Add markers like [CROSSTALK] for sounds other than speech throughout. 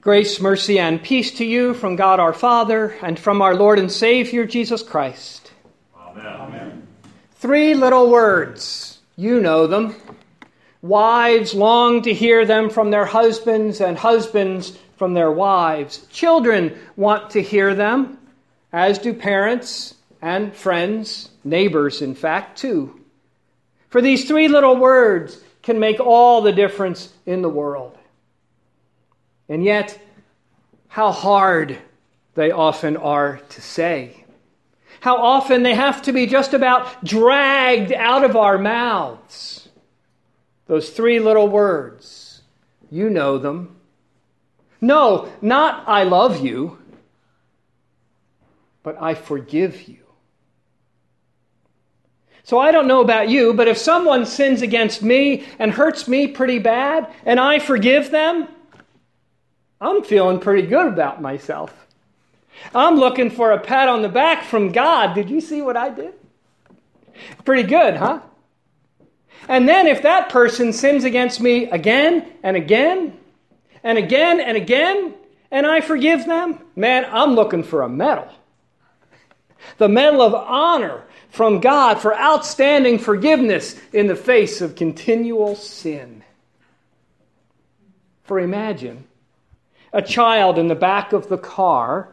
Grace, mercy, and peace to you from God our Father and from our Lord and Savior Jesus Christ. Amen. Amen. Three little words. You know them. Wives long to hear them from their husbands, and husbands from their wives. Children want to hear them, as do parents and friends, neighbors, in fact, too. For these three little words can make all the difference in the world. And yet, how hard they often are to say. How often they have to be just about dragged out of our mouths. Those three little words. You know them. No, not I love you, but I forgive you. So I don't know about you, but if someone sins against me and hurts me pretty bad and I forgive them, I'm feeling pretty good about myself. I'm looking for a pat on the back from God. Did you see what I did? Pretty good, huh? And then if that person sins against me again and again and again and again, and I forgive them, man, I'm looking for a medal. The medal of honor from God for outstanding forgiveness in the face of continual sin. For imagine a child in the back of the car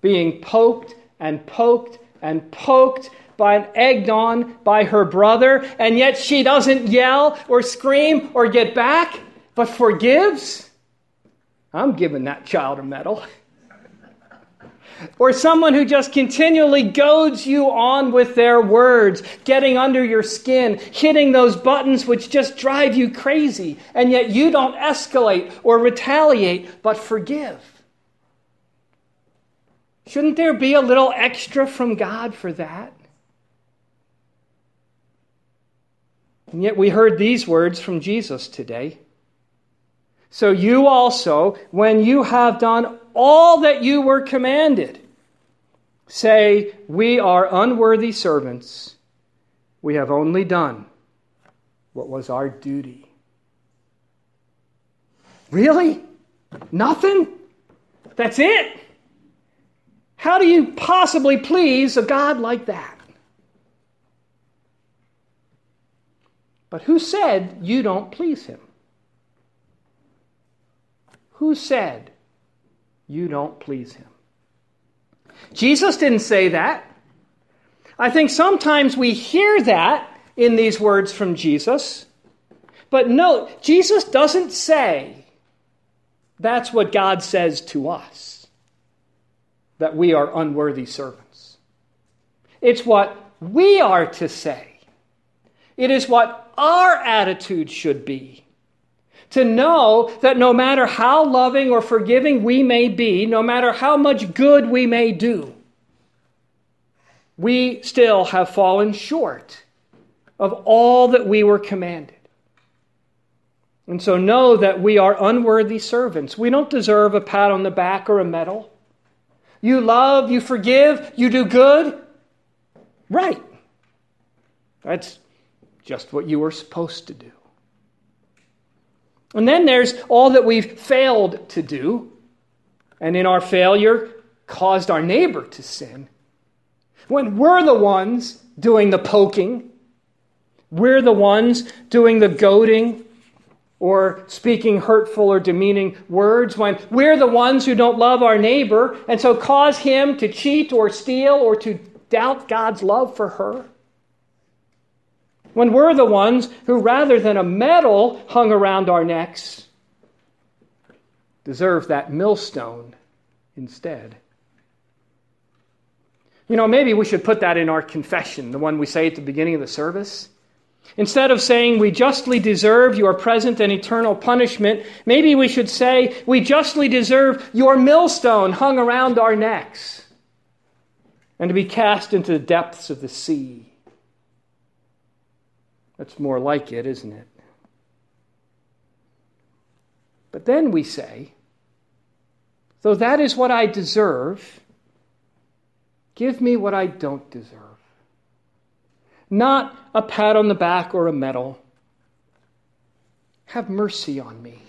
being poked and poked and poked by and egged on by her brother, and yet she doesn't yell or scream or get back, but forgives. I'm giving that child a medal. [LAUGHS] or someone who just continually goads you on with their words, getting under your skin, hitting those buttons which just drive you crazy, and yet you don't escalate or retaliate, but forgive. Shouldn't there be a little extra from God for that? And yet we heard these words from Jesus today. So you also, when you have done all that you were commanded. Say, We are unworthy servants. We have only done what was our duty. Really? Nothing? That's it? How do you possibly please a God like that? But who said you don't please him? Who said you don't please him. Jesus didn't say that. I think sometimes we hear that in these words from Jesus. But note, Jesus doesn't say that's what God says to us that we are unworthy servants. It's what we are to say, it is what our attitude should be to know that no matter how loving or forgiving we may be, no matter how much good we may do, we still have fallen short of all that we were commanded. And so know that we are unworthy servants. We don't deserve a pat on the back or a medal. You love, you forgive, you do good. Right. That's just what you were supposed to do. And then there's all that we've failed to do, and in our failure, caused our neighbor to sin. When we're the ones doing the poking, we're the ones doing the goading or speaking hurtful or demeaning words, when we're the ones who don't love our neighbor and so cause him to cheat or steal or to doubt God's love for her when we're the ones who, rather than a medal hung around our necks, deserve that millstone instead. You know, maybe we should put that in our confession, the one we say at the beginning of the service. Instead of saying, We justly deserve your present and eternal punishment, maybe we should say, We justly deserve your millstone hung around our necks and to be cast into the depths of the sea. That's more like it, isn't it? But then we say, though that is what I deserve, give me what I don't deserve. Not a pat on the back or a medal. Have mercy on me.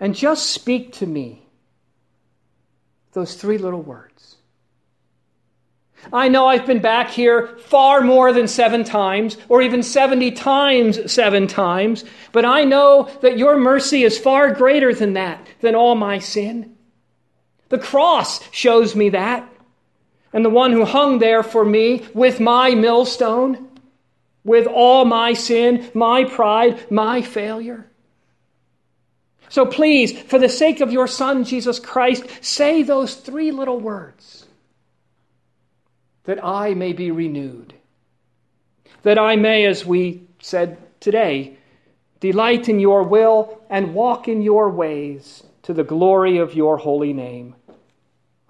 and just speak to me those three little words. I know I've been back here far more than seven times, or even 70 times seven times, but I know that your mercy is far greater than that, than all my sin. The cross shows me that. And the one who hung there for me with my millstone, with all my sin, my pride, my failure. So please, for the sake of your Son, Jesus Christ, say those three little words that I may be renewed. That I may, as we said today, delight in your will and walk in your ways to the glory of your holy name.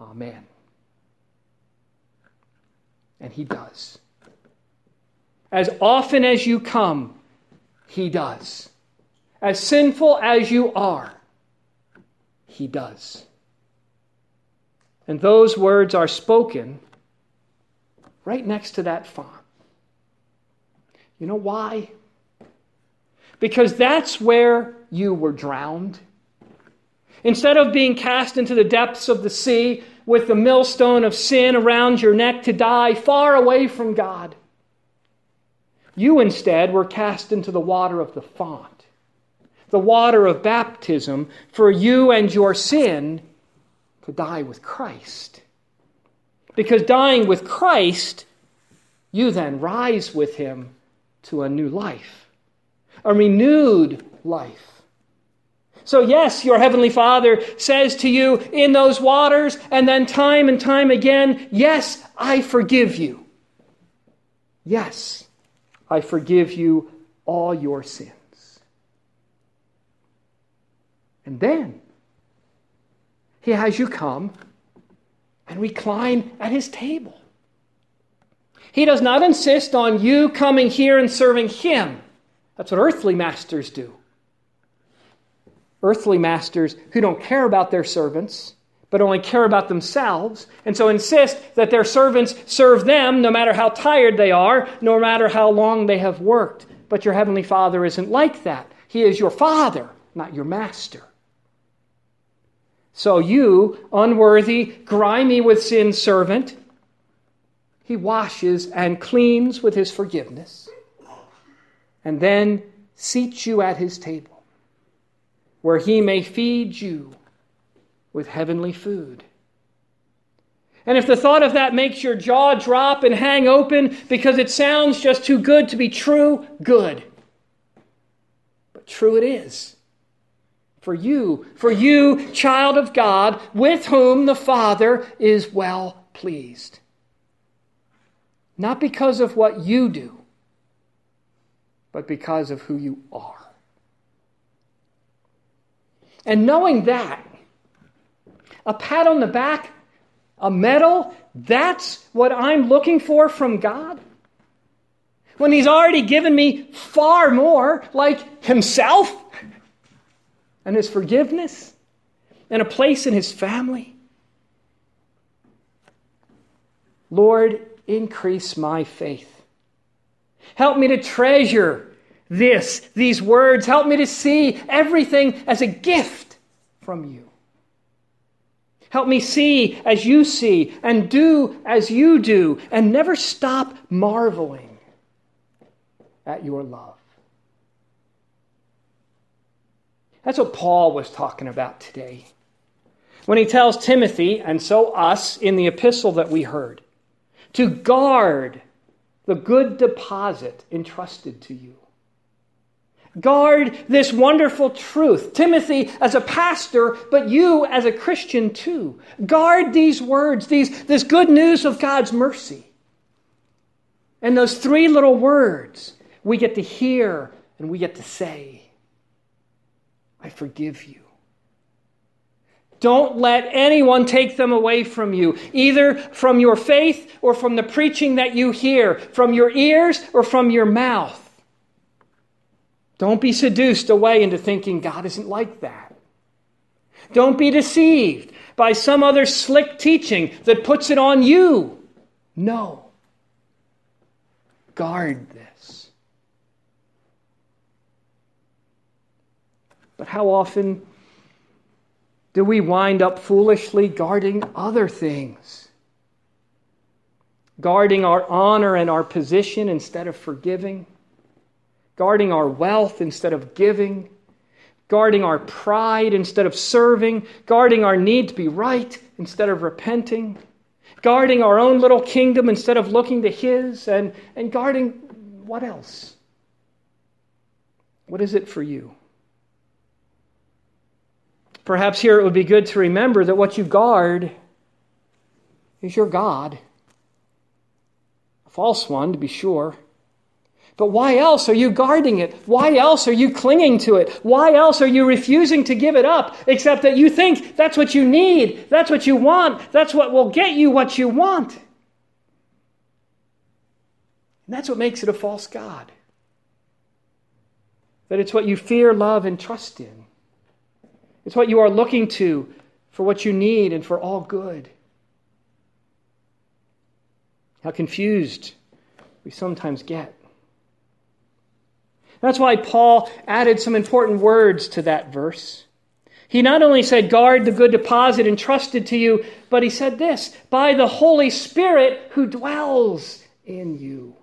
Amen. And he does. As often as you come, he does. As sinful as you are, he does. And those words are spoken right next to that font. You know why? Because that's where you were drowned. Instead of being cast into the depths of the sea with the millstone of sin around your neck to die far away from God, you instead were cast into the water of the font, the water of baptism for you and your sin to die with Christ. Because dying with Christ, you then rise with him to a new life, a renewed life. So, yes, your Heavenly Father says to you in those waters, and then time and time again, Yes, I forgive you. Yes, I forgive you all your sins. And then He has you come and recline at his table. He does not insist on you coming here and serving him. That's what earthly masters do. Earthly masters who don't care about their servants, but only care about themselves, and so insist that their servants serve them no matter how tired they are, no matter how long they have worked. But your Heavenly Father isn't like that. He is your Father, not your master. So you, unworthy, grimy with sin servant, he washes and cleans with his forgiveness, and then seats you at his table, where he may feed you with heavenly food. And if the thought of that makes your jaw drop and hang open because it sounds just too good to be true, good. But true it is for you, for you, child of God, with whom the Father is well pleased. Not because of what you do, but because of who you are. And knowing that, a pat on the back, a medal, that's what I'm looking for from God. When He's already given me far more, like Himself and his forgiveness and a place in his family. Lord, increase my faith. Help me to treasure this, these words. Help me to see everything as a gift from you. Help me see as you see and do as you do and never stop marveling at your love. That's what Paul was talking about today. When he tells Timothy, and so us, in the epistle that we heard, to guard the good deposit entrusted to you. Guard this wonderful truth. Timothy, as a pastor, but you as a Christian too. Guard these words, these, this good news of God's mercy. And those three little words we get to hear and we get to say. I forgive you. Don't let anyone take them away from you, either from your faith or from the preaching that you hear, from your ears or from your mouth. Don't be seduced away into thinking God isn't like that. Don't be deceived by some other slick teaching that puts it on you. No. Guard this. But how often do we wind up foolishly guarding other things? Guarding our honor and our position instead of forgiving, guarding our wealth instead of giving, guarding our pride instead of serving, guarding our need to be right instead of repenting, guarding our own little kingdom instead of looking to His, and, and guarding what else? What is it for you? Perhaps here it would be good to remember that what you guard is your God. A false one, to be sure. But why else are you guarding it? Why else are you clinging to it? Why else are you refusing to give it up except that you think that's what you need, that's what you want, that's what will get you what you want? And that's what makes it a false God. That it's what you fear, love, and trust in. It's what you are looking to for what you need and for all good. How confused we sometimes get. That's why Paul added some important words to that verse. He not only said, Guard the good deposit entrusted to you, but he said this by the Holy Spirit who dwells in you.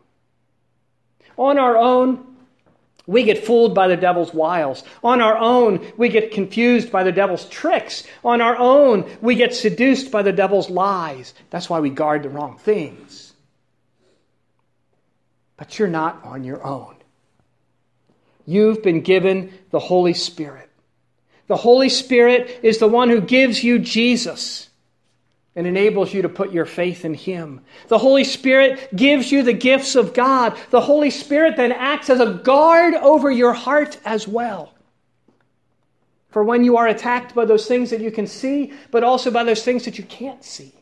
On our own, we get fooled by the devil's wiles. On our own, we get confused by the devil's tricks. On our own, we get seduced by the devil's lies. That's why we guard the wrong things. But you're not on your own. You've been given the Holy Spirit. The Holy Spirit is the one who gives you Jesus and enables you to put your faith in Him. The Holy Spirit gives you the gifts of God. The Holy Spirit then acts as a guard over your heart as well. For when you are attacked by those things that you can see, but also by those things that you can't see.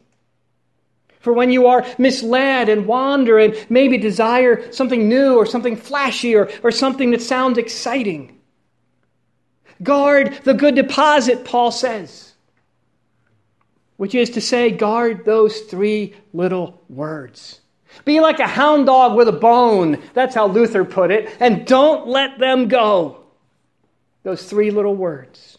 For when you are misled and wander and maybe desire something new or something flashy or, or something that sounds exciting. Guard the good deposit, Paul says which is to say, guard those three little words. Be like a hound dog with a bone. That's how Luther put it. And don't let them go. Those three little words.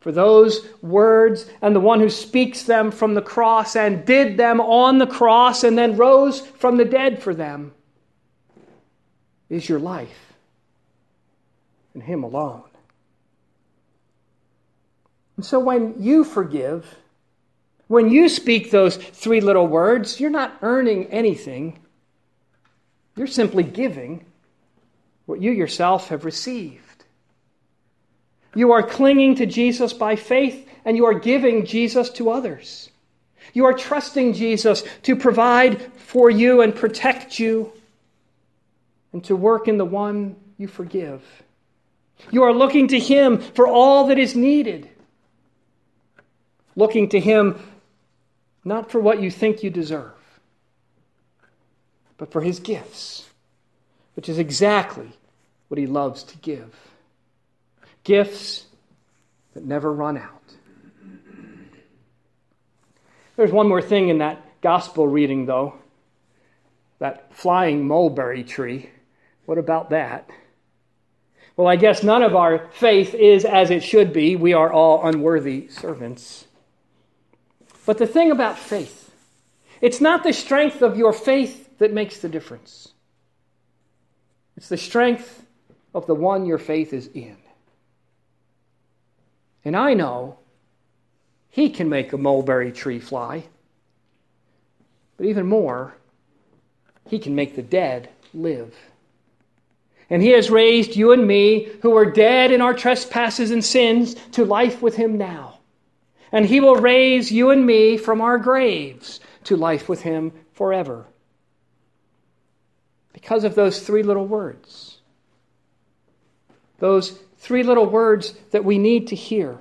For those words and the one who speaks them from the cross and did them on the cross and then rose from the dead for them is your life. And Him alone. And so when you forgive, when you speak those three little words, you're not earning anything. You're simply giving what you yourself have received. You are clinging to Jesus by faith, and you are giving Jesus to others. You are trusting Jesus to provide for you and protect you, and to work in the one you forgive. You are looking to Him for all that is needed looking to Him not for what you think you deserve, but for His gifts, which is exactly what He loves to give. Gifts that never run out. There's one more thing in that gospel reading, though that flying mulberry tree. What about that? Well, I guess none of our faith is as it should be. We are all unworthy servants. But the thing about faith, it's not the strength of your faith that makes the difference. It's the strength of the one your faith is in. And I know he can make a mulberry tree fly. But even more, he can make the dead live. And he has raised you and me, who are dead in our trespasses and sins, to life with him now and he will raise you and me from our graves to life with him forever. Because of those three little words. Those three little words that we need to hear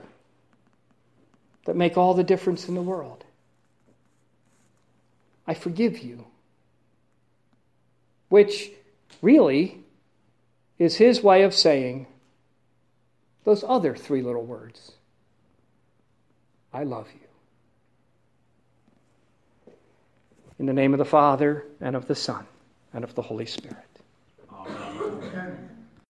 that make all the difference in the world. I forgive you. Which really is his way of saying those other three little words. I love you. In the name of the Father, and of the Son, and of the Holy Spirit.